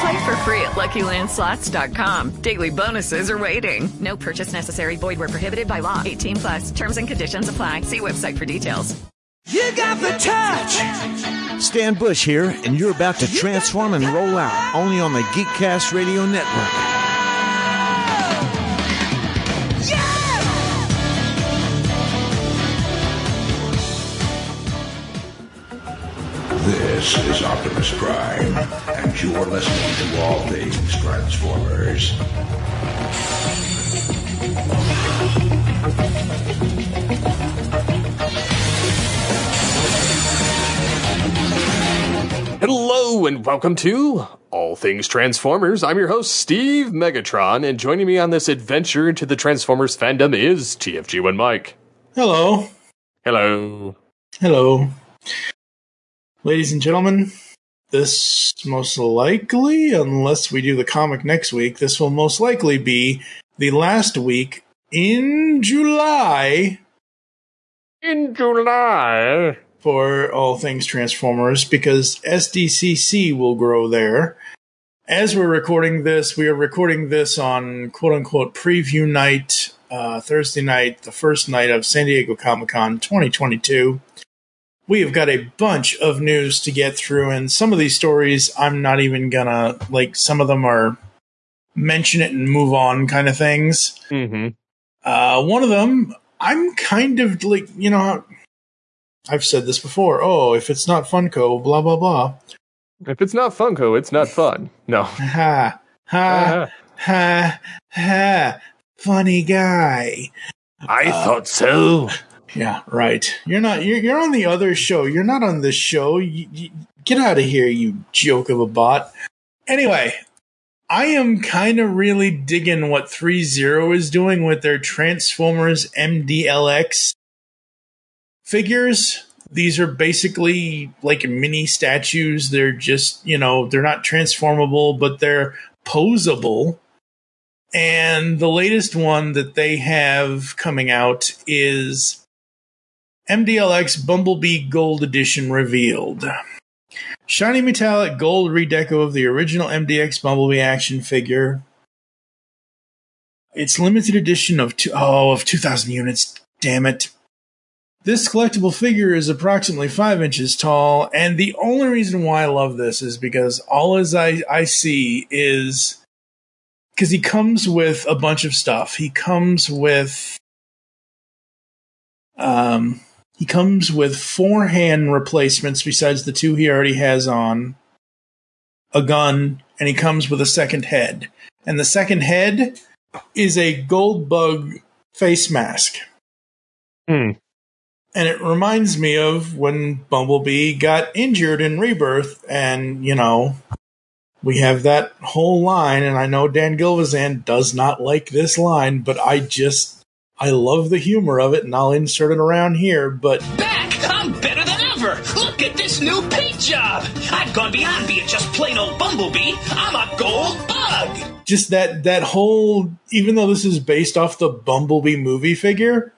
Play for free at LuckyLandSlots.com. Daily bonuses are waiting. No purchase necessary. Void where prohibited by law. 18 plus. Terms and conditions apply. See website for details. You got the touch. Stan Bush here, and you're about to transform and roll out only on the Geekcast Radio Network. This is Optimus Prime, and you're listening to All Things Transformers. Hello and welcome to All Things Transformers. I'm your host, Steve Megatron, and joining me on this adventure into the Transformers fandom is TFG1 Mike. Hello. Hello. Hello. Ladies and gentlemen, this most likely, unless we do the comic next week, this will most likely be the last week in July. In July. For all things Transformers, because SDCC will grow there. As we're recording this, we are recording this on quote unquote preview night, uh, Thursday night, the first night of San Diego Comic Con 2022 we have got a bunch of news to get through, and some of these stories I'm not even gonna like. Some of them are mention it and move on kind of things. Mm-hmm. Uh, one of them, I'm kind of like, you know, I've said this before. Oh, if it's not Funko, blah blah blah. If it's not Funko, it's not fun. No. Ha ha ha ha. Funny guy. I uh, thought so. Yeah, right. You're not. You're, you're on the other show. You're not on this show. You, you, get out of here, you joke of a bot. Anyway, I am kind of really digging what Three Zero is doing with their Transformers MDLX figures. These are basically like mini statues. They're just, you know, they're not transformable, but they're posable. And the latest one that they have coming out is MDLX Bumblebee Gold Edition revealed. Shiny metallic gold redeco of the original MDX Bumblebee action figure. It's limited edition of two, oh of 2,000 units. Damn it. This collectible figure is approximately five inches tall, and the only reason why I love this is because all as I, I see is because he comes with a bunch of stuff. He comes with um he comes with four hand replacements besides the two he already has on, a gun, and he comes with a second head. And the second head is a gold bug face mask. Hmm. And it reminds me of when Bumblebee got injured in Rebirth, and, you know, we have that whole line, and I know Dan Gilvezan does not like this line, but I just I love the humor of it, and I'll insert it around here. But back, I'm better than ever. Look at this new paint job. I've gone beyond being just plain old Bumblebee. I'm a gold bug. Just that that whole, even though this is based off the Bumblebee movie figure,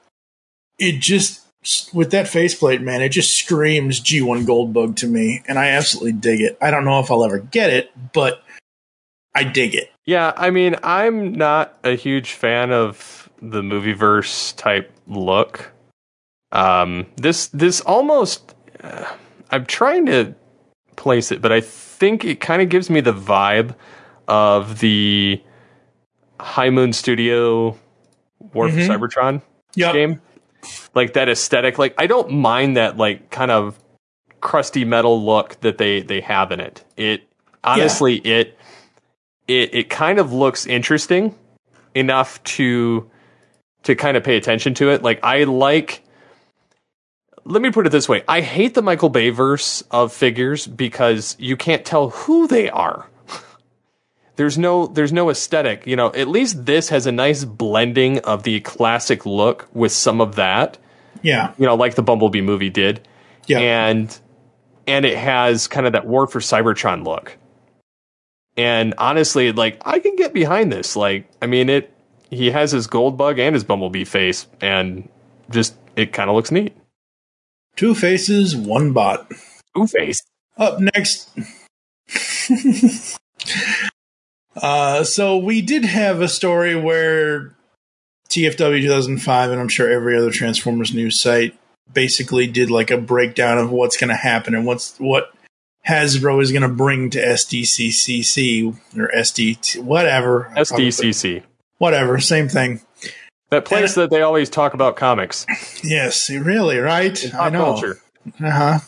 it just with that faceplate, man, it just screams G1 Goldbug to me, and I absolutely dig it. I don't know if I'll ever get it, but I dig it. Yeah, I mean, I'm not a huge fan of the movie verse type look. Um, this this almost uh, I'm trying to place it, but I think it kind of gives me the vibe of the High Moon Studio War mm-hmm. for Cybertron yep. game. like that aesthetic. Like I don't mind that like kind of crusty metal look that they they have in it. It honestly it it it kind of looks interesting enough to to kind of pay attention to it. Like I like let me put it this way. I hate the Michael Bay verse of figures because you can't tell who they are. there's no there's no aesthetic. You know, at least this has a nice blending of the classic look with some of that. Yeah. You know, like the Bumblebee movie did. Yeah. And and it has kind of that War for Cybertron look. And honestly, like I can get behind this. Like, I mean it he has his gold bug and his bumblebee face and just it kind of looks neat. Two faces, one bot. Two face. Up next. uh, so we did have a story where TFW 2005, and I'm sure every other Transformers news site basically did like a breakdown of what's going to happen and what's what Hasbro is going to bring to SDCCC or SD whatever SDCC whatever same thing. That place and, that they always talk about comics. Yes, really, right? I know. Culture. Uh-huh.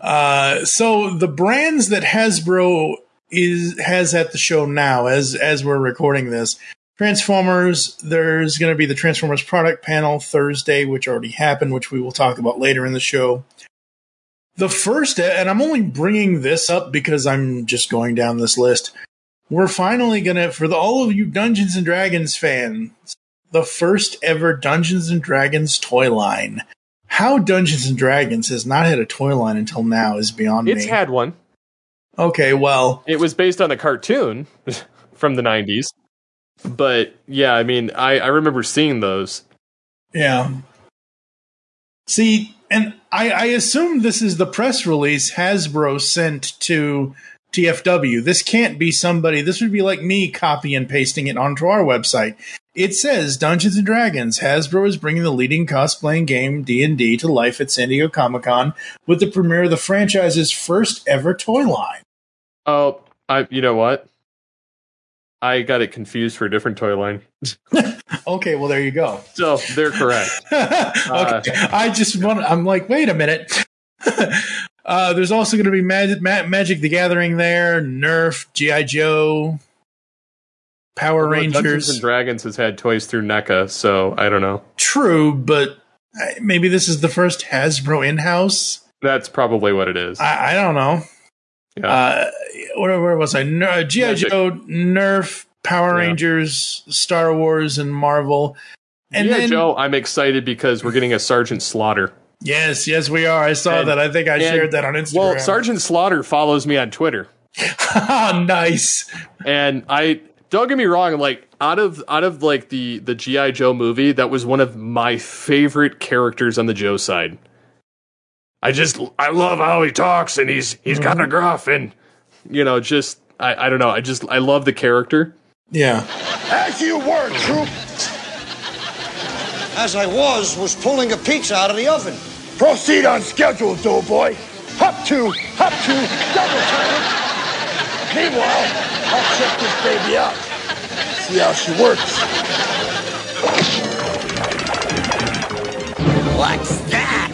Uh So the brands that Hasbro is has at the show now, as as we're recording this, Transformers. There's going to be the Transformers product panel Thursday, which already happened, which we will talk about later in the show. The first, and I'm only bringing this up because I'm just going down this list. We're finally gonna, for the, all of you Dungeons and Dragons fans, the first ever Dungeons and Dragons toy line. How Dungeons and Dragons has not had a toy line until now is beyond it's me. It's had one. Okay, well, it was based on the cartoon from the '90s, but yeah, I mean, I I remember seeing those. Yeah. See, and I, I assume this is the press release Hasbro sent to TFW. This can't be somebody. This would be like me copy and pasting it onto our website. It says Dungeons and Dragons. Hasbro is bringing the leading cosplaying game D&D to life at San Diego Comic Con with the premiere of the franchise's first ever toy line. Oh, I. You know what? I got it confused for a different toy line. okay, well there you go. So they're correct. okay, uh, I just want. I'm like, wait a minute. Uh, there's also going to be Magic, Magic the Gathering there, Nerf, GI Joe, Power well, Rangers. Dungeons and Dragons has had toys through NECA, so I don't know. True, but maybe this is the first Hasbro in-house. That's probably what it is. I, I don't know. Yeah. Uh, where, where was I? Uh, GI Joe, Nerf, Power yeah. Rangers, Star Wars, and Marvel. And GI Joe, I'm excited because we're getting a Sergeant Slaughter. Yes, yes, we are. I saw and, that. I think I shared that on Instagram. Well, Sergeant Slaughter follows me on Twitter. oh, nice. And I don't get me wrong, like out of out of like the the GI Joe movie, that was one of my favorite characters on the Joe side. I just I love how he talks and he's he's mm-hmm. kind of gruff and you know just I I don't know I just I love the character. Yeah. As you were, troop. As I was was pulling a pizza out of the oven. Proceed on schedule, doughboy. Hop two, hop two, double time. Meanwhile, I'll check this baby out. See how she works. What's that?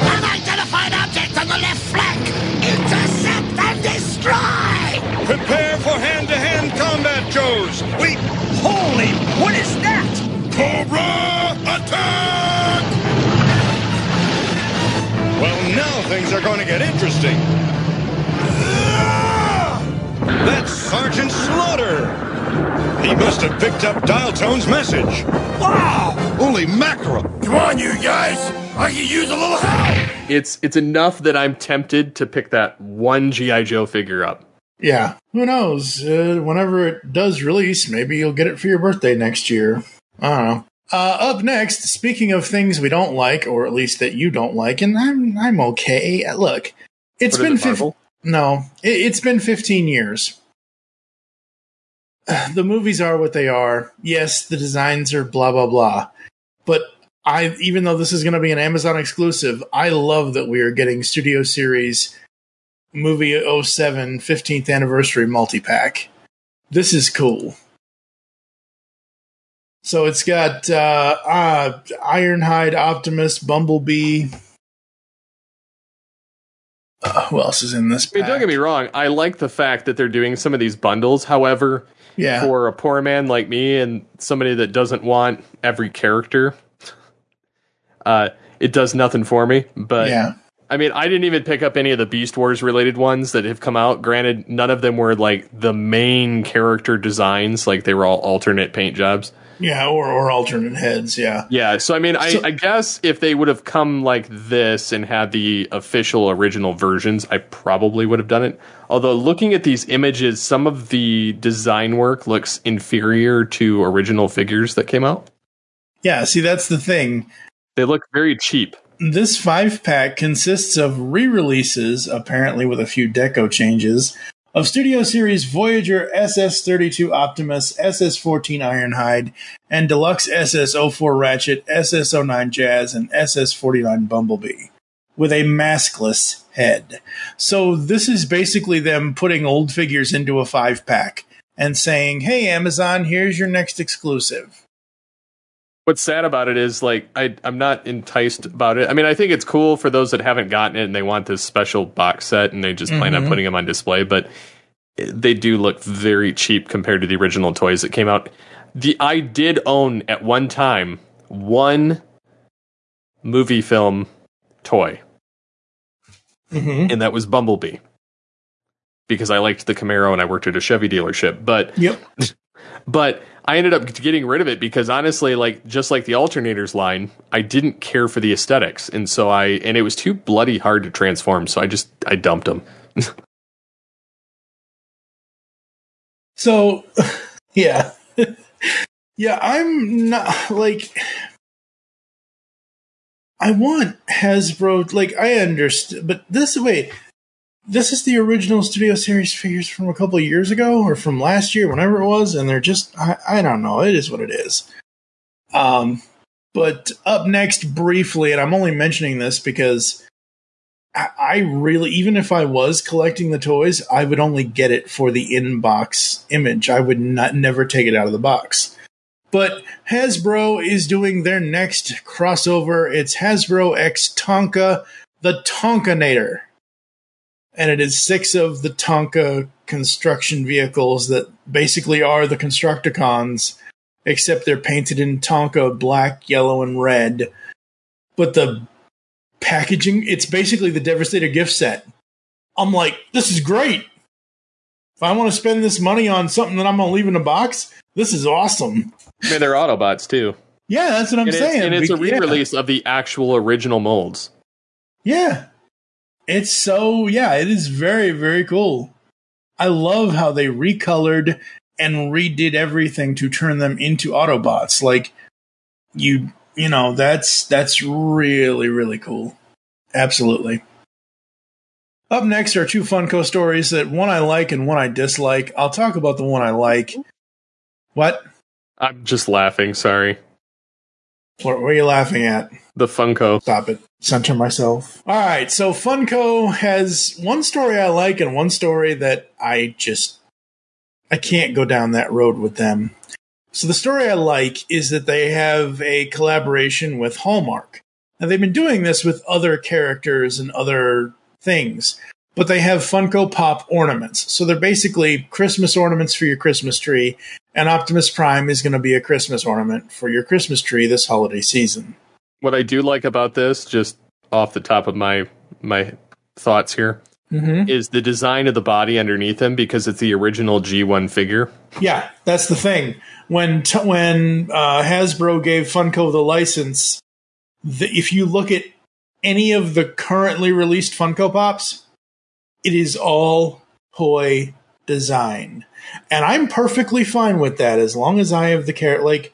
Unidentified object on the left flank! Intercept and destroy! Prepare for hand-to-hand combat, Joes! We... Holy... What is that? Cobra attack! Well, now things are going to get interesting. That's Sergeant Slaughter! He must have picked up Dial Tone's message. Wow! Holy mackerel! Come on, you guys! I can use a little help! It's it's enough that I'm tempted to pick that one GI Joe figure up. Yeah, who knows? Uh, whenever it does release, maybe you'll get it for your birthday next year. I don't know. Uh, up next, speaking of things we don't like, or at least that you don't like, and I'm I'm okay. Look, it's what been fifteen. No, it, it's been 15 years. The movies are what they are. Yes, the designs are blah blah blah. But I even though this is going to be an Amazon exclusive, I love that we are getting Studio Series movie 07 15th anniversary multi-pack. This is cool. So it's got uh, uh, Ironhide, Optimus, Bumblebee. Uh, who else is in this? I mean, don't get me wrong. I like the fact that they're doing some of these bundles. However, Yeah. for a poor man like me and somebody that doesn't want every character, uh, it does nothing for me. But Yeah. I mean, I didn't even pick up any of the Beast Wars related ones that have come out. Granted, none of them were like the main character designs; like they were all alternate paint jobs. Yeah, or, or alternate heads. Yeah. Yeah, so I mean, I, So- I guess if they would have come like this and had the official original versions, I probably would have done it. Although looking at these images, some of the design work looks inferior to original figures that came out. Yeah. See, that's the thing. They look very cheap. This five pack consists of re releases, apparently with a few deco changes, of Studio Series Voyager SS 32 Optimus, SS 14 Ironhide, and Deluxe SS 04 Ratchet, SS 09 Jazz, and SS 49 Bumblebee, with a maskless head. So this is basically them putting old figures into a five pack and saying, hey, Amazon, here's your next exclusive. What's sad about it is like I I'm not enticed about it. I mean, I think it's cool for those that haven't gotten it and they want this special box set and they just plan on Mhm. putting them on display, but they do look very cheap compared to the original toys that came out. The I did own at one time one movie film toy, Mm-hmm. and that was Bumblebee. Because I liked the Camaro and I worked at a Chevy dealership, but Yep. but I ended up getting rid of it because honestly, like just like the alternators line, I didn't care for the aesthetics, and so I and it was too bloody hard to transform, so I just I dumped them. So, yeah. yeah, I'm not like. I want Hasbro, like, I understand, but this, wait, this is the original Studio Series figures from a couple years ago or from last year, whenever it was, and they're just, I, I don't know, it is what it is. Um, but up next, briefly, and I'm only mentioning this because I, I really, even if I was collecting the toys, I would only get it for the inbox image. I would not never take it out of the box. But Hasbro is doing their next crossover. It's Hasbro X Tonka, the Tonkanator. And it is six of the Tonka construction vehicles that basically are the Constructicons, except they're painted in Tonka black, yellow, and red. But the packaging, it's basically the Devastator gift set. I'm like, this is great. If I want to spend this money on something that I'm going to leave in a box, this is awesome. I mean, they're Autobots too. Yeah, that's what I'm and saying. It's, and it's a re-release of the actual original molds. Yeah. It's so, yeah, it is very, very cool. I love how they recolored and redid everything to turn them into Autobots. Like, you, you know, that's, that's really, really cool. Absolutely. Up next are two Funko stories that one I like and one I dislike. I'll talk about the one I like. What? I'm just laughing. Sorry. What, are you laughing at? The Funko. Stop it. Center myself. All right. So Funko has one story I like and one story that I just I can't go down that road with them. So the story I like is that they have a collaboration with Hallmark. Now they've been doing this with other characters and other things, but they have Funko Pop ornaments. So they're basically Christmas ornaments for your Christmas tree, and Optimus Prime is going to be a Christmas ornament for your Christmas tree this holiday season. What I do like about this, just off the top of my my thoughts here, Mhm. is the design of the body underneath him because it's the original G1 figure. Yeah, that's the thing. When t- when uh, Hasbro gave Funko the license, the, if you look at any of the currently released Funko Pops, it is all toy design, and I'm perfectly fine with that as long as I have the character. Like,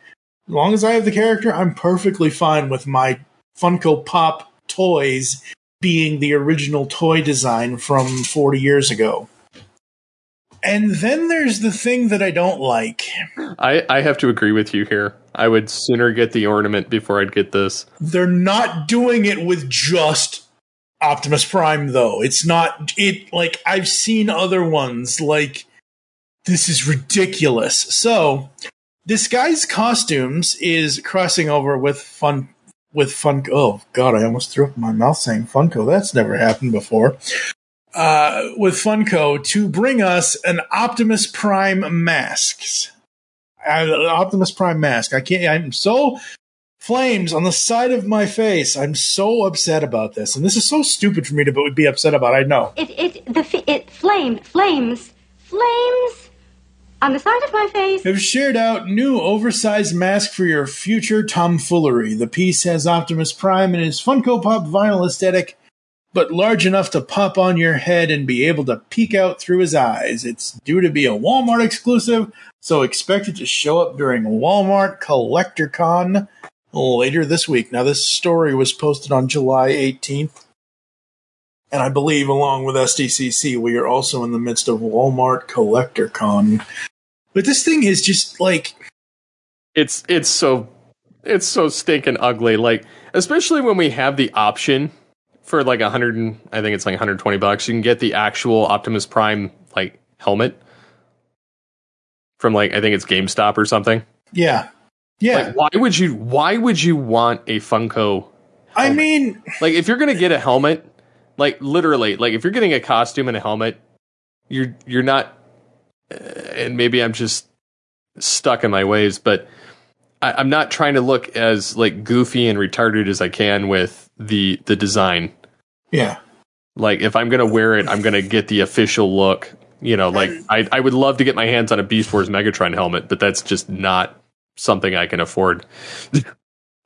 as long as I have the character, I'm perfectly fine with my Funko Pop toys being the original toy design from 40 years ago. And then there's the thing that I don't like. I, I have to agree with you here. I would sooner get the ornament before I'd get this. They're not doing it with just Optimus Prime though. It's not it like I've seen other ones like this is ridiculous. So, Disguise costumes is crossing over with fun with Funko. Oh God, I almost threw up my mouth saying Funko. That's never happened before. Uh, with Funko to bring us an Optimus Prime masks. Uh, Optimus Prime mask. I can't. I'm so flames on the side of my face. I'm so upset about this, and this is so stupid for me to be upset about. I know. It it the f- it flame flames flames on the side of my face. Have shared out new oversized mask for your future tomfoolery. The piece has Optimus Prime in his Funko Pop vinyl aesthetic, but large enough to pop on your head and be able to peek out through his eyes. It's due to be a Walmart exclusive, so expect it to show up during Walmart Collector Con later this week. Now, this story was posted on July 18th. And I believe, along with SDCC, we are also in the midst of Walmart Collector Con. But this thing is just like it's it's so it's so stinking ugly. Like especially when we have the option for like a hundred and I think it's like 120 bucks. You can get the actual Optimus Prime like helmet from like I think it's GameStop or something. Yeah, yeah. Like, why would you? Why would you want a Funko? I helmet? mean, like if you're gonna get a helmet, like literally, like if you're getting a costume and a helmet, you're you're not. Uh, and maybe I'm just stuck in my ways, but I, I'm not trying to look as like goofy and retarded as I can with the the design. Yeah. Like if I'm gonna wear it, I'm gonna get the official look. You know, like I I would love to get my hands on a Beast Wars Megatron helmet, but that's just not something I can afford.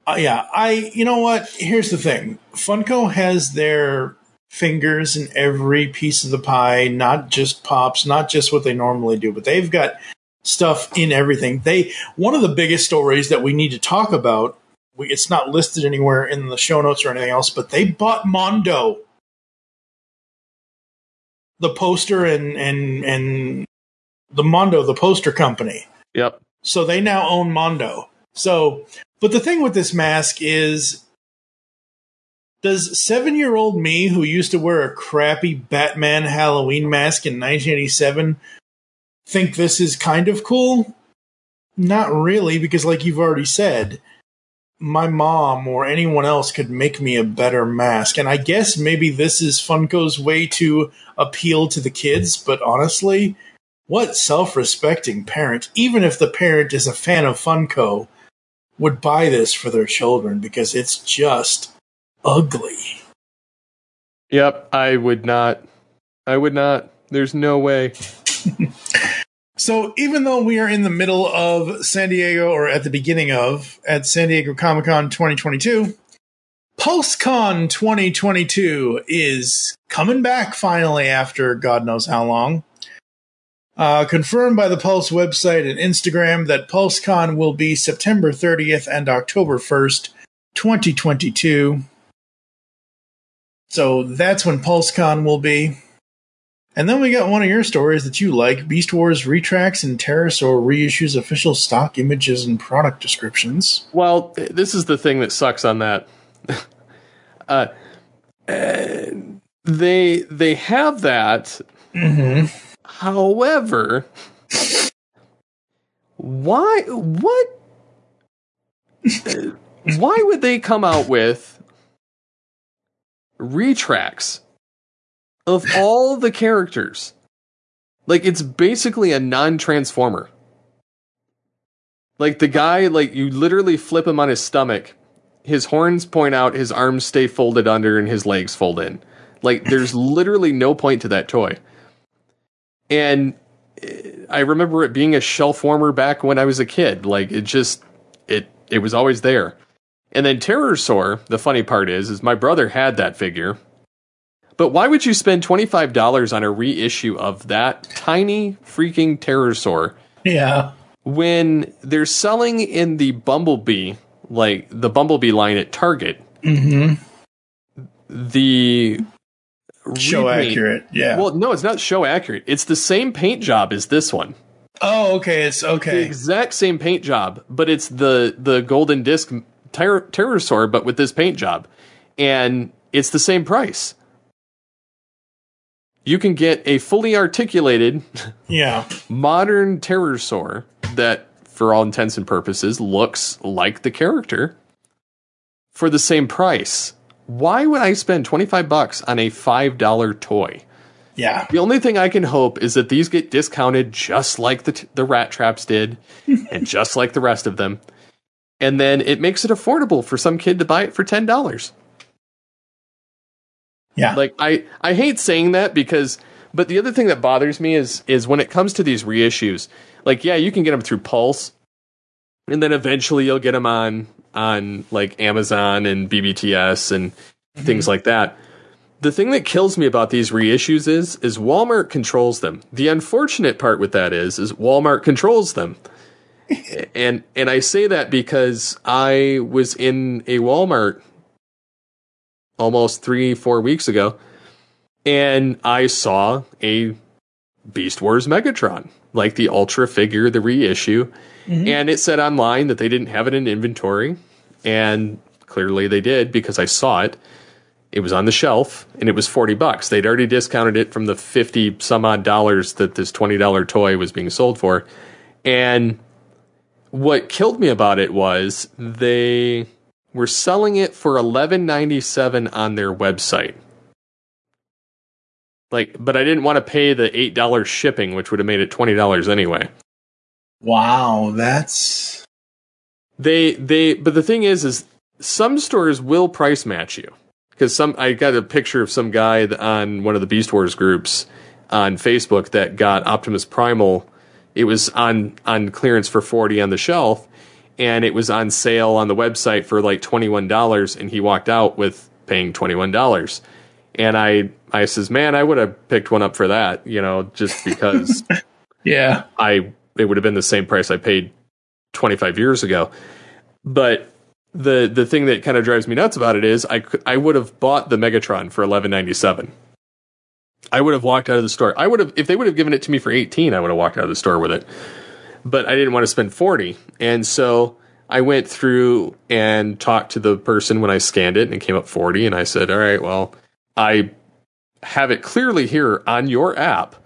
uh, yeah, I. You know what? Here's the thing: Funko has their fingers in every piece of the pie, not just pops, not just what they normally do, but they've got stuff in everything. They one of the biggest stories that we need to talk about. We, it's not listed anywhere in the show notes or anything else, but they bought Mondo, the poster and and and the Mondo, the poster company. Yep. So they now own Mondo. So, but the thing with this mask is does seven year old me, who used to wear a crappy Batman Halloween mask in 1987, think this is kind of cool? Not really, because, like you've already said, my mom or anyone else could make me a better mask. And I guess maybe this is Funko's way to appeal to the kids, but honestly, what self respecting parent, even if the parent is a fan of Funko, would buy this for their children because it's just ugly. Yep, I would not. I would not. There's no way. so, even though we are in the middle of San Diego, or at the beginning of, at San Diego Comic Con 2022, PulseCon 2022 is coming back finally after God knows how long. Uh, confirmed by the Pulse website and Instagram that PulseCon will be September 30th and October 1st, 2022. So that's when PulseCon will be. And then we got one of your stories that you like Beast Wars Rattraps and Terrorsaur reissues official stock images and product descriptions. Well, this is the thing that sucks on that. uh, uh, they they have that. Mm-hmm. However, why what uh, why would they come out with Rattraps of all the characters. Like it's basically a non-transformer. Like the guy, like you literally flip him on his stomach, his horns point out, his arms stay folded under, and his legs fold in. Like there's literally no point to that toy. And I remember it being a shelf warmer back when I was a kid. Like it just it it was always there. And then Terrorsaur, the funny part is, is my brother had that figure. But why would you spend $25 on a reissue of that tiny freaking Terrorsaur? Yeah. When they're selling in the Bumblebee, like the Bumblebee line at Target, mm-hmm. the show remake, accurate. Yeah. Well, no, it's not show accurate. It's the same paint job as this one. Oh, okay. It's okay. The exact same paint job, but it's the the golden disc ter- Terrorsaur, but with this paint job, and it's the same price. You can get a fully articulated, yeah, modern Terrorsaur that for all intents and purposes, looks like the character for the same price. Why would I spend 25 bucks on a $5 toy? Yeah. The only thing I can hope is that these get discounted just like the, t- the Rattraps did and just like the rest of them. And then it makes it affordable for some kid to buy it for $10. Yeah. Like I I hate saying that because but the other thing that bothers me is is when it comes to these reissues. Like yeah, you can get them through Pulse and then eventually you'll get them on on like Amazon and BBTS and mm-hmm. things like that. The thing that kills me about these reissues is is Walmart controls them. The unfortunate part with that is is Walmart controls them. and and I say that because I was in a Walmart almost three, four weeks ago, and I saw a Beast Wars Megatron, like the Ultra figure, the reissue, mm-hmm. and it said online that they didn't have it in inventory, and clearly they did because I saw it. It was on the shelf and it was 40 bucks. They'd already discounted it from the 50 some odd dollars that this $20 toy was being sold for. And what killed me about it was they were selling it for eleven ninety seven on their website. Like, but I didn't want to pay the eight dollars shipping, which would have made it twenty dollars anyway. Wow, that's they they. But the thing is, is some stores will price match you because some. I got a picture of some guy on one of the Beast Wars groups on Facebook that got Optimus Primal. It was on on clearance for forty on the shelf, and it was on sale on the website for like $21 and he walked out with paying $21 and i i says man i would have picked one up for that you know just because yeah i it would have been the same price i paid 25 years ago but the the thing that kind of drives me nuts about it is i i would have bought the megatron for 1197 i would have walked out of the store i would have if they would have given it to me for 18 i would have walked out of the store with it but I didn't want to spend 40. And so I went through and talked to the person when I scanned it and it came up 40 and I said, "All right, well, I have it clearly here on your app."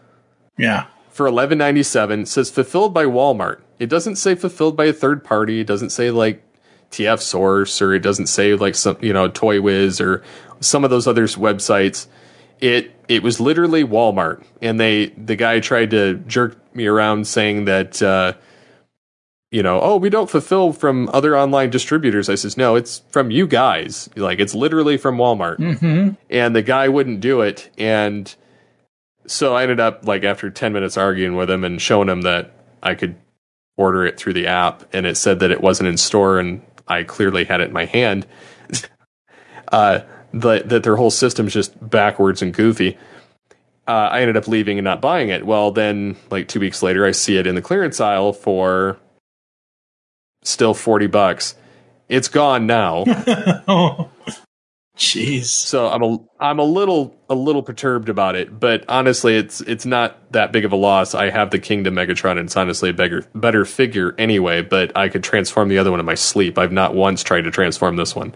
Yeah. For 11.97 says fulfilled by Walmart. It doesn't say fulfilled by a third party. It doesn't say like TF Source or it doesn't say like some, you know, Toy Wiz or some of those other websites. It it was literally Walmart, and they the guy tried to jerk me around saying that uh, you know, oh, we don't fulfill from other online distributors. I says, no, it's from you guys. Like it's literally from Walmart, mm-hmm. and the guy wouldn't do it, and so I ended up like after ten minutes arguing with him and showing him that I could order it through the app, and it said that it wasn't in store, and I clearly had it in my hand. uh, that that their whole system's just backwards and goofy. Uh, I ended up leaving and not buying it. Well, then, like two weeks later, I see it in the clearance aisle for still forty bucks. It's gone now. oh, jeez. So I'm a I'm a little a little perturbed about it, but honestly, it's it's not that big of a loss. I have the Kingdom Megatron, and it's honestly a better better figure anyway. But I could transform the other one in my sleep. I've not once tried to transform this one,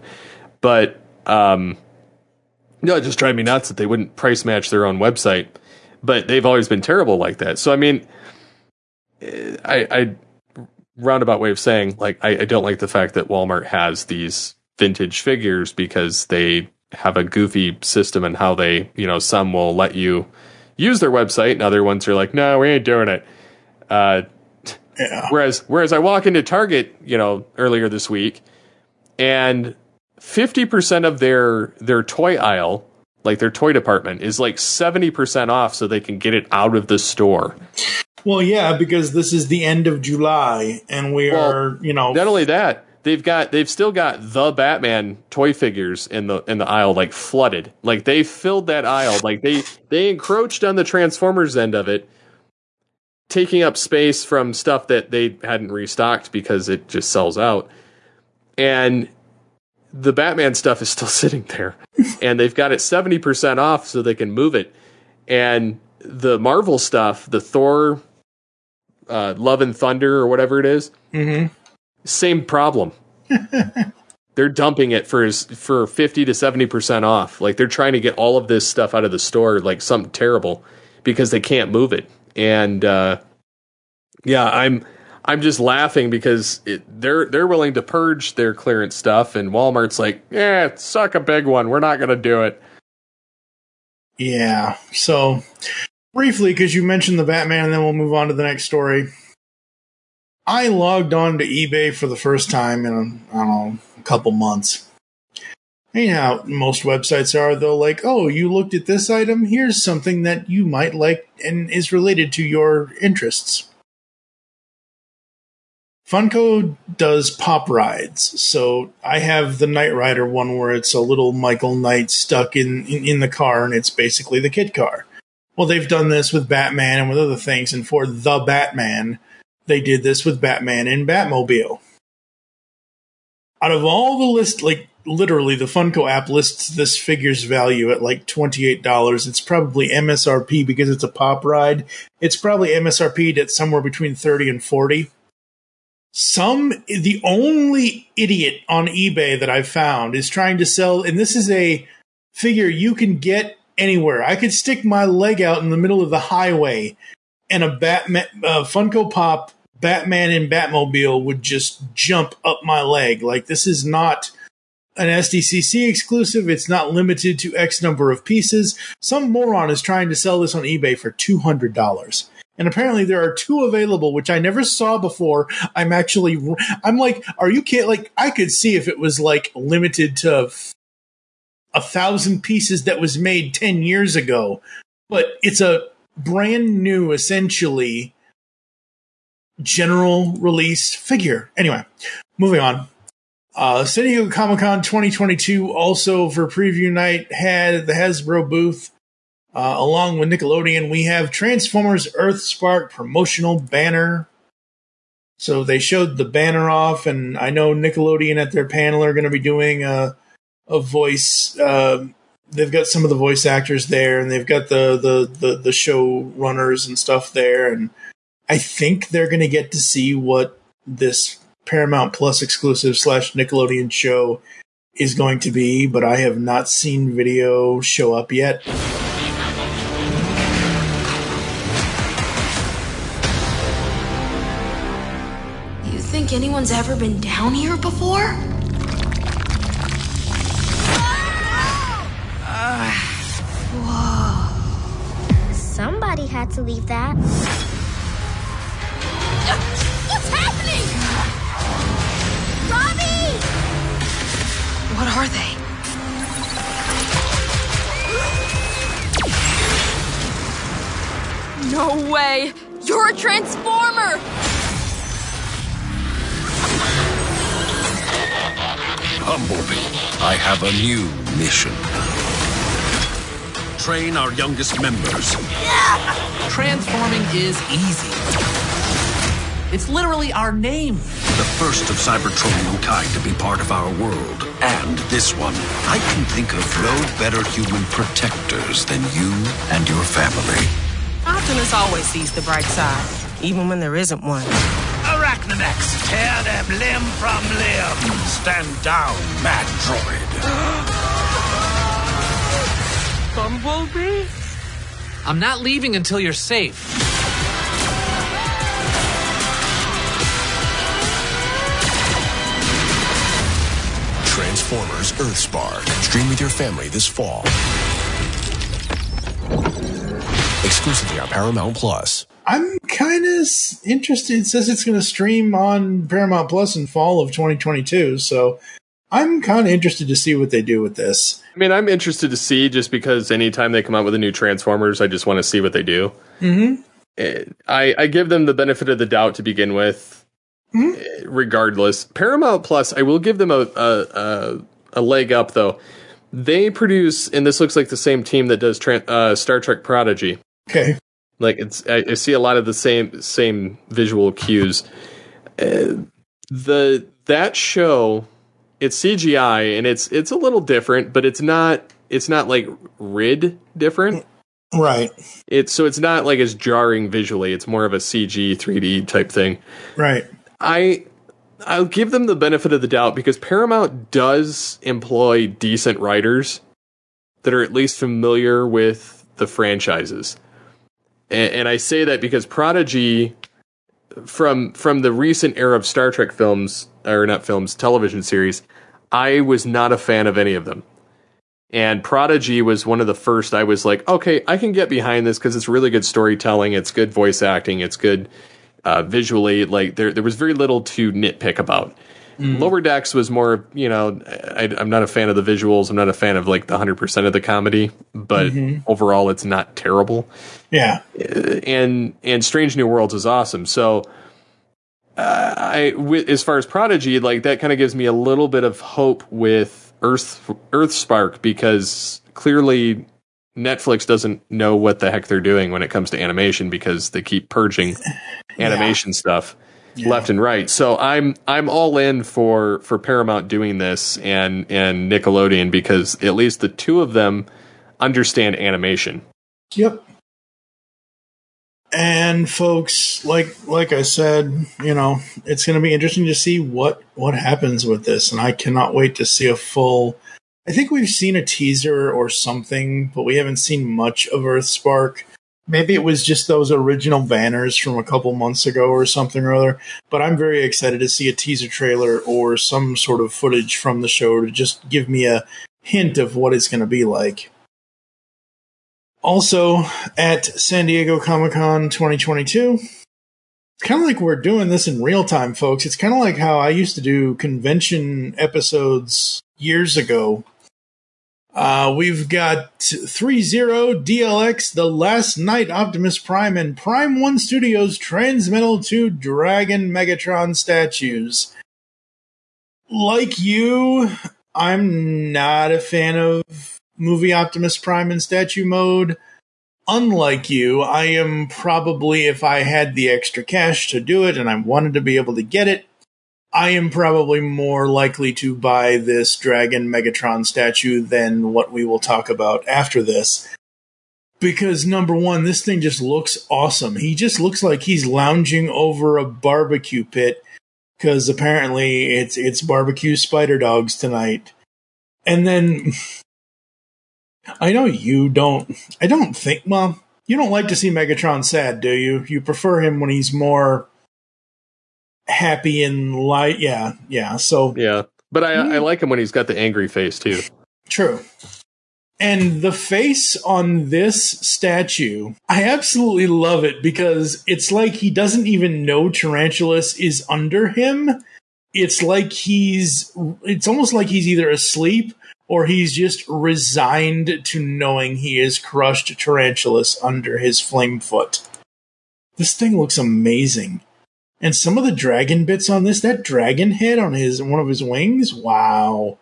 but um, no, it just drive me nuts that they wouldn't price match their own website. But they've always been terrible like that. So I mean, I, I roundabout way of saying like I, I don't like the fact that Walmart has these vintage figures because they have a goofy system and how they you know some will let you use their website and other ones are like no we ain't doing it. Uh, yeah. Whereas whereas I walk into Target you know earlier this week and 50% of their their toy aisle, like their toy department is like 70% off so they can get it out of the store. Well, yeah, because this is the end of July and we well, are, you know, Not only that, they've got they've still got the Batman toy figures in the in the aisle like flooded. Like they filled that aisle. Like they they encroached on the Transformers end of it taking up space from stuff that they hadn't restocked because it just sells out. And the Batman stuff is still sitting there, and they've got it seventy percent off so they can move it. And the Marvel stuff, the Thor, uh, Love and Thunder, or whatever it is, mm-hmm. Same problem. they're dumping it for for fifty to seventy percent off. Like they're trying to get all of this stuff out of the store, like something terrible, because they can't move it. And uh, yeah, I'm I'm just laughing because it, they're they're willing to purge their clearance stuff, and Walmart's like, yeah, suck a big one. We're not going to do it. Yeah. So briefly, because you mentioned the Batman, and then we'll move on to the next story. I logged on to eBay for the first time in I don't know a couple months. You know most websites are, though. Like, oh, you looked at this item. Here's something that you might like and is related to your interests. Funko does pop rides, so I have the Knight Rider one where it's a little Michael Knight stuck in, in, in the car, and it's basically the kid car. Well, they've done this with Batman and with other things, and for the Batman, they did this with Batman and Batmobile. Out of all the list, like literally, the Funko app lists this figure's value at like $28. It's probably MSRP because it's a pop ride. It's probably MSRP'd at somewhere between 30 and 40. Some, the only idiot on eBay that I've found is trying to sell, and this is a figure you can get anywhere. I could stick my leg out in the middle of the highway and a Batman, uh, Funko Pop Batman and Batmobile would just jump up my leg. Like this is not an SDCC exclusive. It's not limited to X number of pieces. Some moron is trying to sell this on eBay for $200. And apparently there are two available, which I never saw before. I'm actually, I'm like, are you kidding? Like, I could see if it was like limited to a thousand pieces that was made 10 years ago, but it's a brand new, essentially, general release figure. Anyway, moving on. Uh, San Diego Comic Con 2022 also for preview night had the Hasbro booth. Uh, along with Nickelodeon, we have Transformers Earthspark promotional banner. So they showed the banner off, and I know Nickelodeon at their panel are going to be doing a, a voice. Uh, they've got some of the voice actors there, and they've got the the the, the show runners and stuff there, and I think they're going to get to see what this Paramount Plus exclusive slash Nickelodeon show is going to be, but I have not seen video show up yet. You think anyone's ever been down here before? Had to leave that. What's happening? Robby! What are they? No way! You're a transformer! Bumblebee, I have a new mission. Train our youngest members. Yeah! Transforming is easy. It's literally our name. The first of Cybertronian kind to be part of our world. And this one. I can think of no better human protectors than you and your family. Optimus always sees the bright side, even when there isn't one. Arachnomax, tear them limb from limb. Stand down, mad droid. Bumblebee? I'm not leaving until you're safe. Transformers Earthspark. Stream with your family this fall. Exclusively on Paramount Plus. I'm kind of interested. It says it's going to stream on Paramount Plus in fall of 2022, so I'm kind of interested to see what they do with this. I mean, I'm interested to see just because anytime they come out with a new Transformers, I just want to see what they do. Mm-hmm. Eh, I, I give them the benefit of the doubt to begin with, mm-hmm. regardless. Paramount Plus, I will give them a, a, a, a leg up, though. They produce, and this looks like the same team that does tra- uh, Star Trek Prodigy. Okay. Like it's, I, I, see a lot of the same same visual cues. Uh, the that show, it's CGI and it's it's a little different, but it's not it's not like rid different. Right. It's so it's not like as jarring visually. It's more of a CG 3D type thing. Right. I I'll give them the benefit of the doubt because Paramount does employ decent writers that are at least familiar with the franchises. And, and I say that because Prodigy from from the recent era of Star Trek films or not films, television series, I was not a fan of any of them. And Prodigy was one of the first I was like, okay, I can get behind this because it's really good storytelling, it's good voice acting, it's good uh, visually. Like there, there was very little to nitpick about. Mm. Lower Decks was more, you know, I, I'm not a fan of the visuals. I'm not a fan of like the hundred percent of the comedy, but Mhm. overall, it's not terrible. Yeah. Uh, and and Strange New Worlds is awesome. So, uh, I wi- as far as Prodigy, like that kind of gives me a little bit of hope with Earth Earth Spark because clearly Netflix doesn't know what the heck they're doing when it comes to animation because they keep purging animation stuff left and right. So I'm I'm all in for for Paramount doing this and and Nickelodeon because at least the two of them understand animation. Yep. And folks, like like I said, you know, it's going to be interesting to see what what happens with this, and I cannot wait to see a full. I think we've seen a teaser or something, but we haven't seen much of Earthspark. Maybe it was just those original banners from a couple months ago or something or other. But I'm very excited to see a teaser trailer or some sort of footage from the show to just give me a hint of what it's going to be like. Also, at San Diego Comic Con 2022, kind of like we're doing this in real time, folks. It's kind of like how I used to do convention episodes years ago. Uh, we've got 3-0 DLX, The Last Knight Optimus Prime, and Prime 1 Studios Transmetal 2 Dragon Megatron statues. Like you, I'm not a fan of movie Optimus Prime in statue mode. Unlike you, I am probably, if I had the extra cash to do it and I wanted to be able to get it, I am probably more likely to buy this Dragon Megatron statue than what we will talk about after this. Because number one, this thing just looks awesome. He just looks like he's lounging over a barbecue pit because apparently it's it's barbecue spider dogs tonight. And then I know you don't. I don't think. Well, you don't like to see Megatron sad, do you? You prefer him when he's more happy and light. Yeah, yeah. So Yeah, but I I hmm. like him when he's got the angry face too. True. And the face on this statue, I absolutely love it because it's like he doesn't even know Tarantulas is under him. It's like he's, it's almost like he's either asleep or he's just resigned to knowing he has crushed Tarantulas under his flame foot. This thing looks amazing. And some of the dragon bits on this, that dragon head on his one of his wings, wow.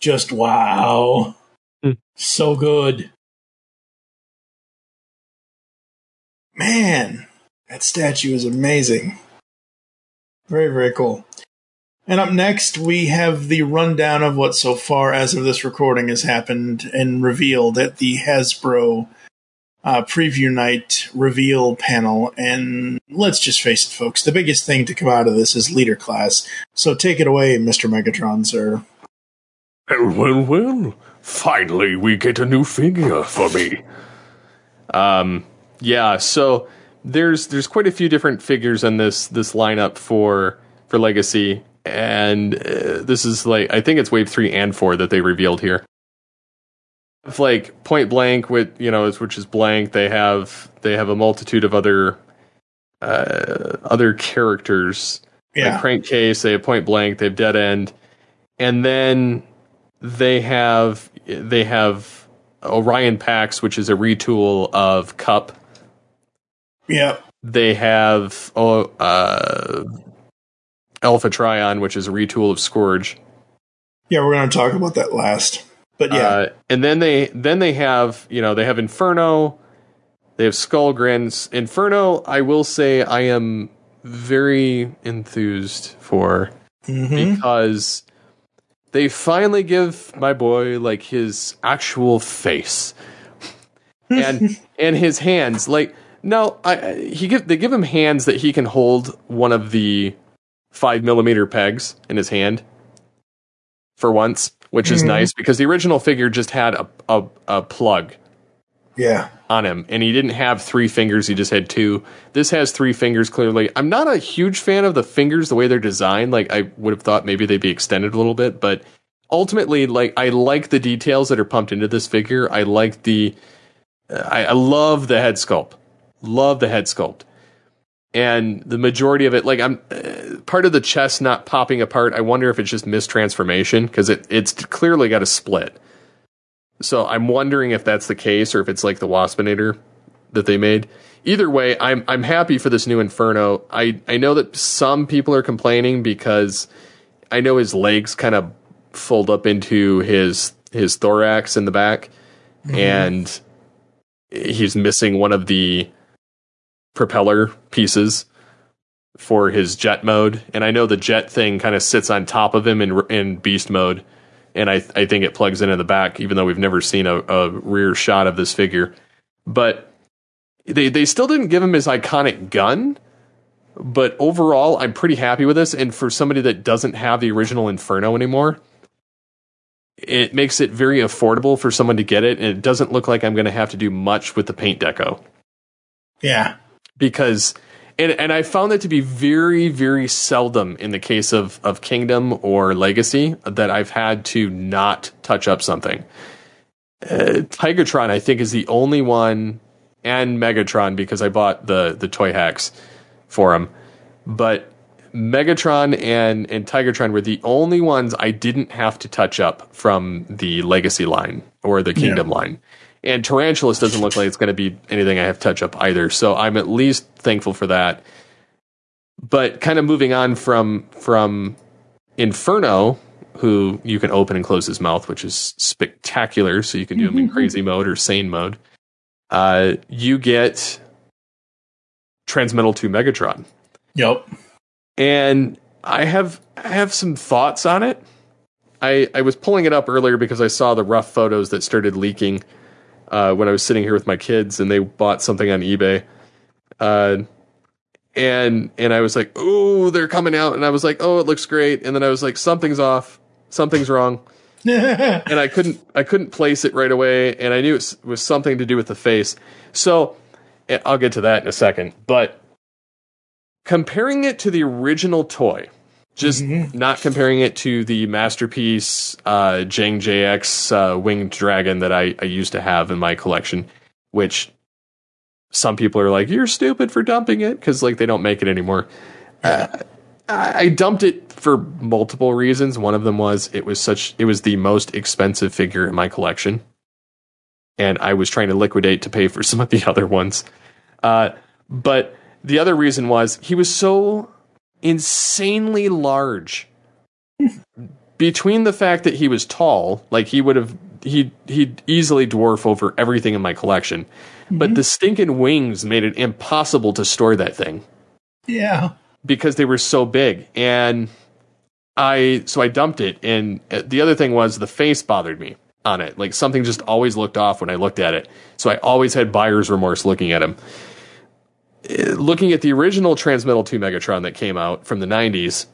Just wow. Hmm. So good. Man, that statue is amazing. Very, very cool. And up next, we have the rundown of what so far as of this recording has happened and revealed at the Hasbro uh, preview night reveal panel. And let's just face it, folks, the biggest thing to come out of this is leader class. So take it away, Mr. Megatron, sir. Well, well, well. Finally, we get a new figure for me. Um, yeah, so there's there's quite a few different figures in this this lineup for for Legacy, and uh, this is like I think it's Wave three and four that they revealed here. It's like Point Blank, with you know, which is blank. They have they have a multitude of other uh, other characters. Yeah. Like Crankcase, they have Point Blank, they have Dead End, and then they have they have Orion Pax, which is a retool of Cup. Yep. They have oh, uh, Alpha Trion, which is a retool of Scourge. Yeah, we're going to talk about that last. But yeah, Uh, and then they then they have you know they have Inferno, they have Skullgrins. Inferno, I will say I am very enthused for Mhm. because they finally give my boy like his actual face and and his hands. Like no, I I- he give they give him hands that he can hold one of the five millimeter pegs in his hand for once, which is Mhm. nice because the original figure just had a a, a plug Yeah. on him, and he didn't have three fingers. He just had two. This has three fingers clearly. I'm not a huge fan of the fingers the way they're designed. Like I would have thought maybe they'd be extended a little bit, but ultimately, like I like the details that are pumped into this figure. I like the. I, I love the head sculpt. Love the head sculpt. And the majority of it, like I'm uh, part of the chest not popping apart. I wonder if it's just mistransformation because it it's clearly got a split. So I'm wondering if that's the case or if it's like the Waspinator that they made. Either way, I'm I'm happy for this new Inferno. I I know that some people are complaining because I know his legs kind of fold up into his his thorax in the back, and he's missing one of the propeller pieces for his jet mode. And I know the jet thing kind of sits on top of him in in beast mode, and I I think it plugs in in the back, even though we've never seen a, a rear shot of this figure. But they they still didn't give him his iconic gun. But overall, I'm pretty happy with this. And for somebody that doesn't have the original Inferno anymore, it makes it very affordable for someone to get it. And it doesn't look like I'm going to have to do much with the paint deco Yeah. Because and and I found that to be very very seldom in the case of of Kingdom or Legacy that I've had to not touch up something. Uh, Tigatron I think is the only one and Megatron because I bought the the toy hacks for him. But Megatron and and Tigatron were the only ones I didn't have to touch up from the Legacy line or the Kingdom line. And Tarantulas doesn't look like it's going to be anything I have touch up either. So I'm at least thankful for that. But kind of moving on from from Inferno, who you can open and close his mouth, which is spectacular. So you can do him in crazy mode or sane mode. Uh, you get Transmetal 2 Megatron. Yep. And I have I have some thoughts on it. I I was pulling it up earlier because I saw the rough photos that started leaking uh, when I was sitting here with my kids and they bought something on eBay. Uh, and and I was like, "Oh, they're coming out." And I was like, "Oh, it looks great." And then I was like, "Something's off. Something's wrong." and I couldn't I couldn't place it right away, and I knew it was something to do with the face. So eh, I'll get to that in a second. But comparing it to the original toy, just not comparing it to the masterpiece uh, Jang JX uh, winged dragon that I, I used to have in my collection, which some people are like, "You're stupid for dumping it" because like they don't make it anymore. Uh, I I dumped it for multiple reasons. One of them was it was such it was the most expensive figure in my collection, and I was trying to liquidate to pay for some of the other ones. Uh, but the other reason was he was so insanely large. Between the fact that he was tall, like he would have he he'd easily dwarf over everything in my collection, but the stinking wings made it impossible to store that thing. Yeah. because they were so big. And i so i dumped it and uh, the other thing was the face bothered me on it. Like something just always looked off when i looked at it. So i always had buyer's remorse looking at him Uh, looking at the original transmetal 2 megatron that came out from the 90s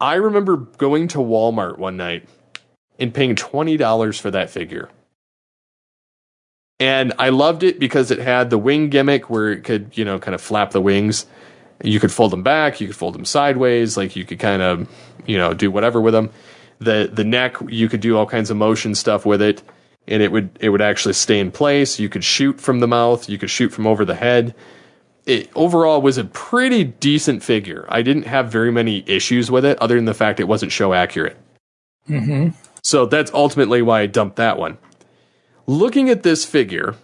i remember going to walmart one night and paying $20 for that figure and I loved it because it had the wing gimmick where it could, you know, kind of flap the wings. You could fold them back, you could fold them sideways, like you could kind of, you know, do whatever with them. The the neck, you could do all kinds of motion stuff with it, and it would it would actually stay in place. You could shoot from the mouth, you could shoot from over the head. It overall was a pretty decent figure. I didn't have very many issues with it, other than the fact it wasn't show accurate. Mm-hmm. So that's ultimately why I dumped that one. Looking at this figure,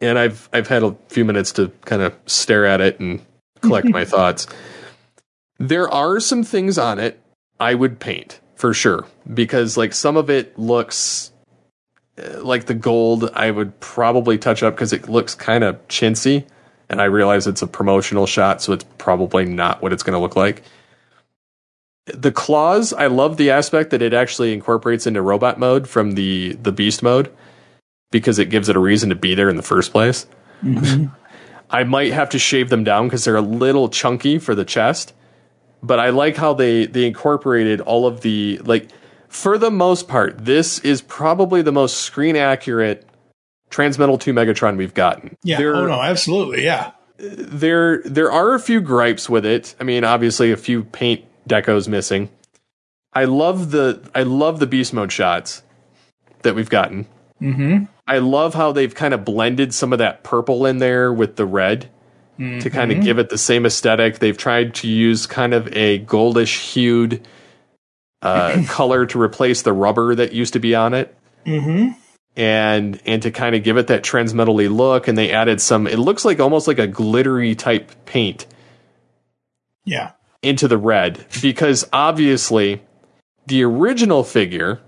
and I've I've had a few minutes to kind of stare at it and collect my thoughts. There are some things on it I would paint for sure because like some of it looks like the gold I would probably touch up because it looks kind of chintzy and I realize it's a promotional shot so it's probably not what it's going to look like. The claws i love the aspect that it actually incorporates into robot mode from the the beast mode because it gives it a reason to be there in the first place. Mm-hmm. I might have to shave them down because they're a little chunky for the chest but i like how they they incorporated all of the like for the most part, this is probably the most screen accurate Transmetal 2 Megatron we've gotten. Yeah. There, oh no, absolutely. Yeah. there there are a few gripes with it. I mean, obviously a few paint decos missing. I love the I love the beast mode shots that we've gotten. Mm-hmm. I love how they've kind of blended some of that purple in there with the red to kind of Mhm. give it the same aesthetic. They've tried to use kind of a goldish hued uh, color to replace the rubber that used to be on it Mm-hmm. and and to kind of give it that transmetally look and they added some it looks like almost like a glittery type paint Yeah. into the red because obviously the original figure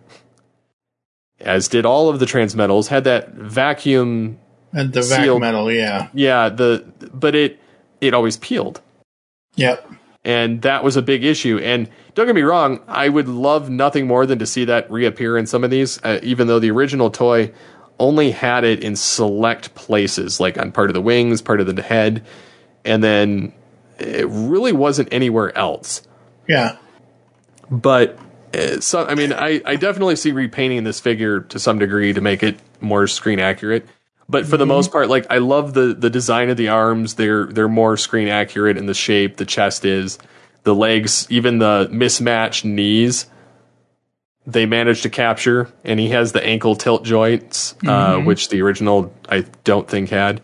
as did all of the transmetals had that vacuum And the vac sealed- metal. Yeah. yeah the but it it always peeled Yep. And that was a big issue. And don't get me wrong i would love nothing more than to see that reappear in some of these uh, even though the original toy only had it in select places like on part of the wings part of the head and then it really wasn't anywhere else. Yeah. but uh, so i mean I, I definitely see repainting this figure to some degree to make it more screen accurate but for the Mhm. most part like i love the the design of the arms they're they're more screen accurate in the shape the chest is the legs even the mismatched knees they managed to capture and he has the ankle tilt joints uh, Mhm. which the original i don't think had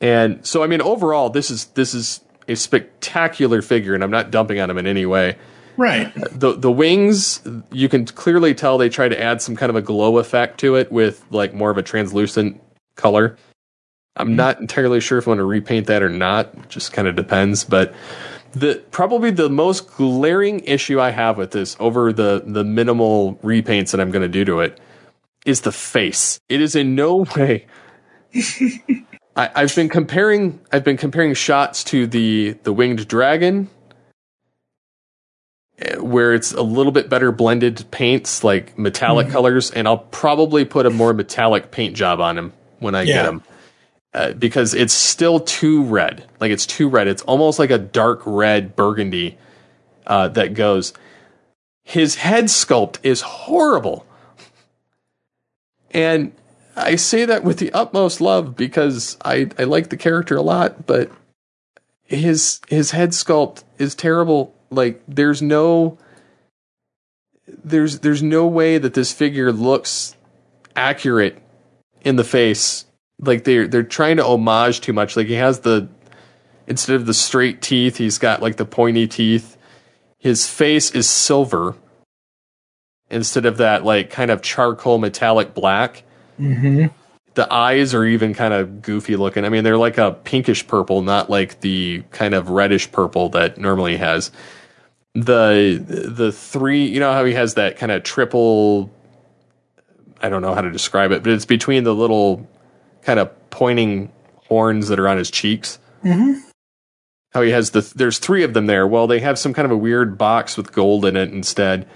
and so i mean overall this is this is a spectacular figure and i'm not dumping on him in any way Right. the the wings you can clearly tell they try to add some kind of a glow effect to it with like more of a translucent color. I'm not entirely sure if i want to repaint that or not just kind of depends but the probably the most glaring issue i have with this over the the minimal repaints that i'm going to do to it is the face. It is in no way I, I've been comparing I've been comparing shots to the the winged dragon eh, where it's a little bit better blended paints like metallic Mhm. colors and I'll probably put a more metallic paint job on him when I get them. uh, because it's still too red like it's too red it's almost like a dark red burgundy uh, that goes his head sculpt is horrible and I say that with the utmost love because I, I like the character a lot, but his his head sculpt is terrible. Like there's no there's there's no way that this figure looks accurate in the face. Like they're they're trying to homage too much. Like he has the instead of the straight teeth, he's got like the pointy teeth. His face is silver instead of that like kind of charcoal metallic black Mm-hmm. the eyes are even kind of goofy looking. I mean, they're like a pinkish purple, not like the kind of reddish purple that normally has. The the three, you know how he has that kind of triple I don't know how to describe it, but it's between the little kind of pointing horns that are on his cheeks. Mm-hmm. How he has the there's three of them there. Well, they have some kind of a weird box with gold in it instead.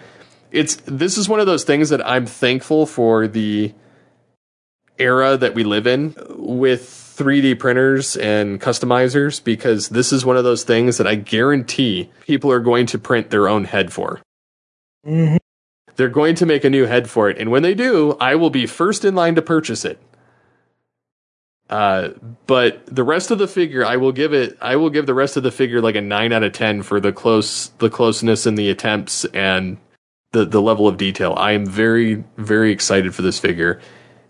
It's this is one of those things that I'm thankful for the era that we live in with 3D printers and customizers because this is one of those things that I guarantee people are going to print their own head for. Mm-hmm. They're going to make a new head for it, and when they do, I will be first in line to purchase it. Uh, but the rest of the figure, I will give it. I will give the rest of the figure like a nine out of ten for the close, the closeness and the attempts and the the level of detail. I am very very excited for this figure,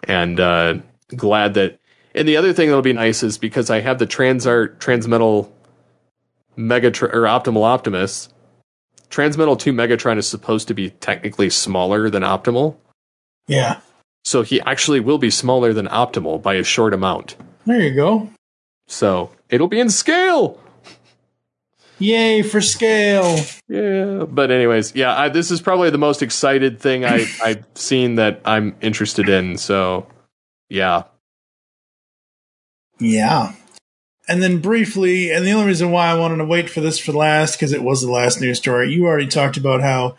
and uh, glad that. And the other thing that'll be nice is because I have the Transart Transmetal Megatron or Optimal Optimus. Transmetal 2 Megatron is supposed to be technically smaller than Optimal. Yeah. So he actually will be smaller than Optimal by a short amount. There you go. So it'll be in scale. Yay for scale. Yeah. But anyways, yeah, I, this is probably the most excited thing I, I've seen that I'm interested in. So yeah. Yeah. And then briefly, and the only reason why I wanted to wait for this for last, because it was the last news story, you already talked about how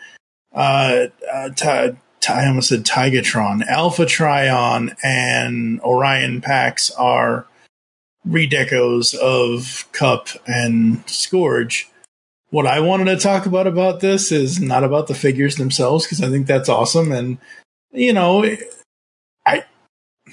uh, uh, Ty, Ty, I almost said Tigatron, Alpha Trion, and Orion Pax are redecos of Cup and Scourge. what I wanted to talk about about this is not about the figures themselves because I think that's awesome, and you know, I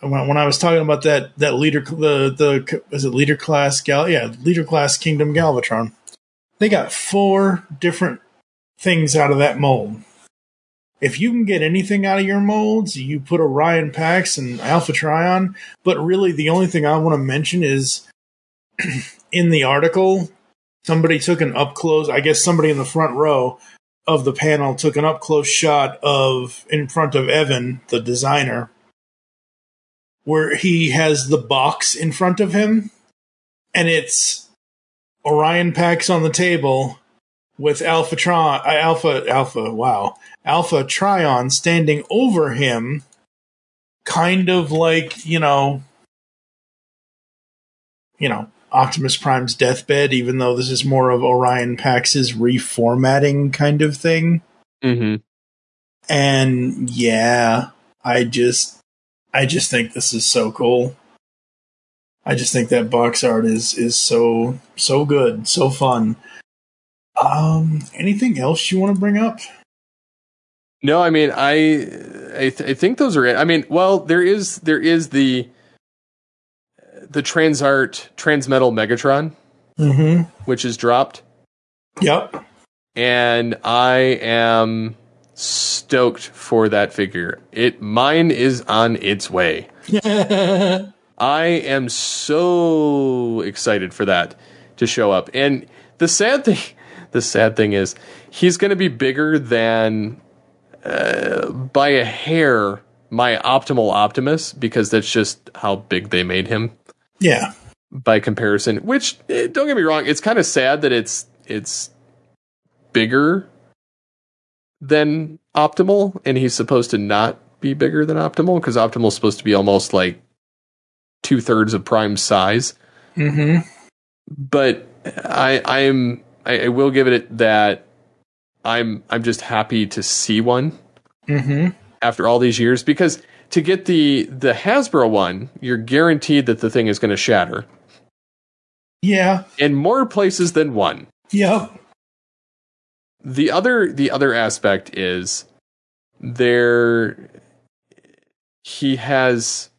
when, I was talking about that that leader the the is it leader class gal yeah leader class Kingdom Galvatron they got four different things out of that mold. If you can get anything out of your molds, you put Orion Pax and Alpha Trion. But really, the only thing I want to mention is in the article, somebody took an up close. I guess somebody in the front row of the panel took an up close shot of in front of Evan, the designer, where he has the box in front of him, and it's Orion Pax on the table with Alpha Tron, uh, Alpha Alpha. Wow, Alpha Trion standing over him, kind of like you know, you know. Optimus Prime's deathbed, even though this is more of Orion Pax's reformatting kind of thing. Mm-hmm. And yeah, I just I just think this is so cool. I just think that box art is is so so good, so fun. Um anything else you want to bring up? No, I mean, I I, th- I think those are it. I mean, well, there is there is the the Transart Transmetal Megatron, Mm-hmm. which is dropped, Yep. and I am stoked for that figure. It mine is on its way. I am so excited for that to show up. And the sad thing, the sad thing is, he's going to be bigger than uh, by a hair my optimal Optimus because that's just how big they made him yeah. by comparison. Which eh, don't get me wrong, it's kind of sad that it's it's bigger than optimal, and he's supposed to not be bigger than optimal because optimal is supposed to be almost like two thirds of prime size. Mm-hmm. But I I'm I, I will give it that I'm I'm just happy to see one Mm-hmm. after all these years because to get the the Hasbro one, you're guaranteed that the thing is going to shatter Yeah. in more places than one. Yep. The other the other aspect is there he has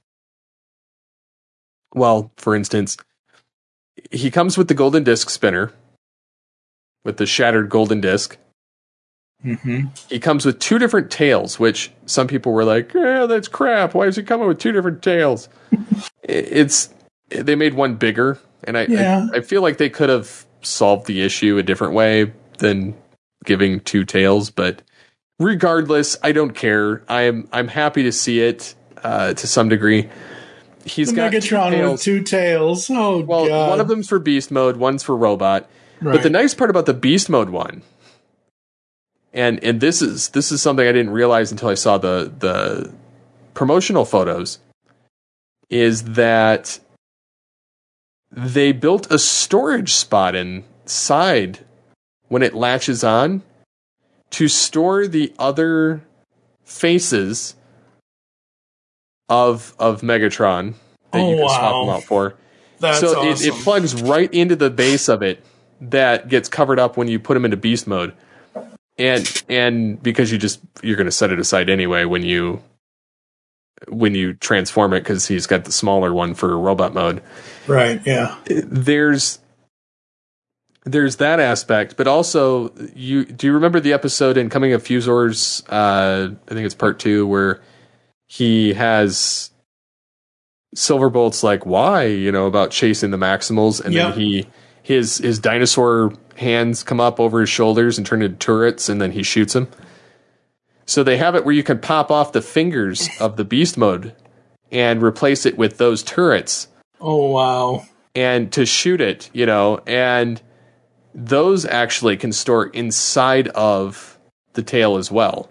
well, for instance, he comes with the golden disc spinner with the shattered golden disc. Mm-hmm. He comes with two different tails, which some people were like, "Yeah, that's crap. Why is he coming with two different tails?" it's they made one bigger, and I, Yeah. I I feel like they could have solved the issue a different way than giving two tails. But regardless, I don't care. I'm I'm happy to see it uh, to some degree. He's the got two Megatron with tails. two tails. Oh Well, god. one of them's for beast mode, one's for robot. But the nice part about the beast mode one, and and this is this is something I didn't realize until I saw the the promotional photos, is that they built a storage spot inside when it latches on to store the other faces of of Megatron that Oh, you can swap them out oh, for. That's so it, it plugs right into the base of it that gets covered up when you put them into beast mode. And and because you just you're going to set it aside anyway when you when you transform it cuz he's got the smaller one for robot mode Right, yeah. there's there's that aspect, but also you do you remember the episode in Coming of Fuzors? Uh, I think it's part two where he has Silverbolt's like why you know about chasing the Maximals, and Yeah. then he his his dinosaur hands come up over his shoulders and turn into turrets, and then he shoots him. So they have it where you can pop off the fingers of the beast mode and replace it with those turrets Oh wow. and to shoot it, you know, and those actually can store inside of the tail as well.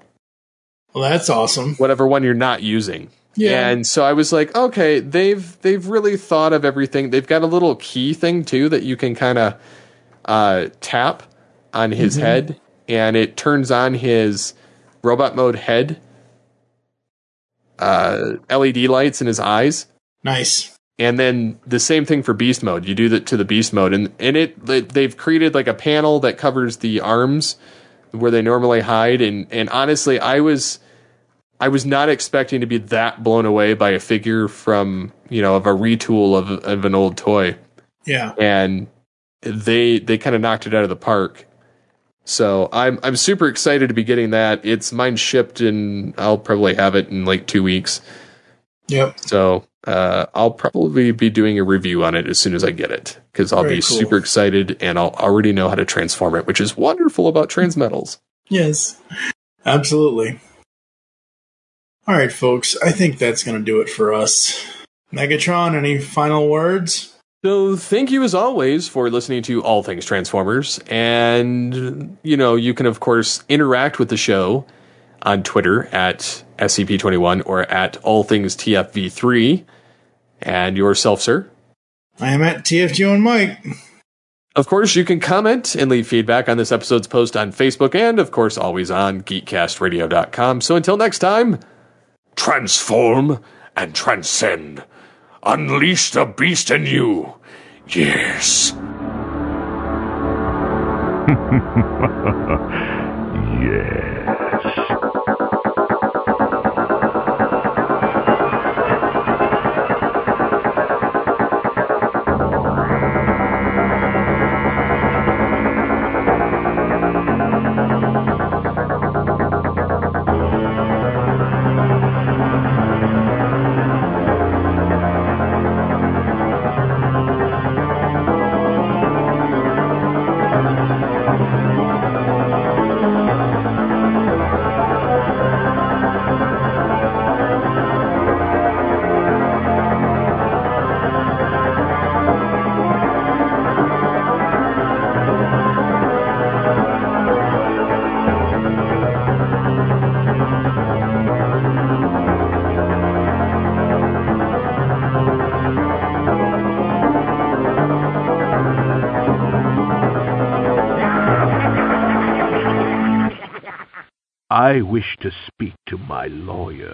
Well, that's awesome. Whatever one you're not using. Yeah. And so I was like, okay, they've they've really thought of everything. They've got a little key thing too that you can kind of uh, tap on his Mhm. head, and it turns on his robot mode head uh, LED lights in his eyes. Nice. And then the same thing for beast mode. You do that to the beast mode, and and it they- they've created like a panel that covers the arms where they normally hide. And and honestly, I was I was not expecting to be that blown away by a figure from you know of a retool of of an old toy, Yeah. and they they kind of knocked it out of the park. So I'm I'm super excited to be getting that. It's mine shipped, and I'll probably have it in like two weeks. Yep. So uh, I'll probably be doing a review on it as soon as I get it because I'll Very be cool. super excited and I'll already know how to transform it, which is wonderful about transmetals. Yes. Absolutely. All right, folks. I think that's going to do it for us. Megatron, any final words? So thank you as always for listening to All Things Transformers. And, you know, you can, of course, interact with the show on Twitter at SCP21 or at All Things TFV3. And yourself, sir? I am at TFG and Mike. Of course, you can comment and leave feedback on this episode's post on Facebook and, of course, always on geekcastradio.com. So until next time, Transform and transcend. Unleash the beast in you. Yes. yes. I wish to speak to my lawyer.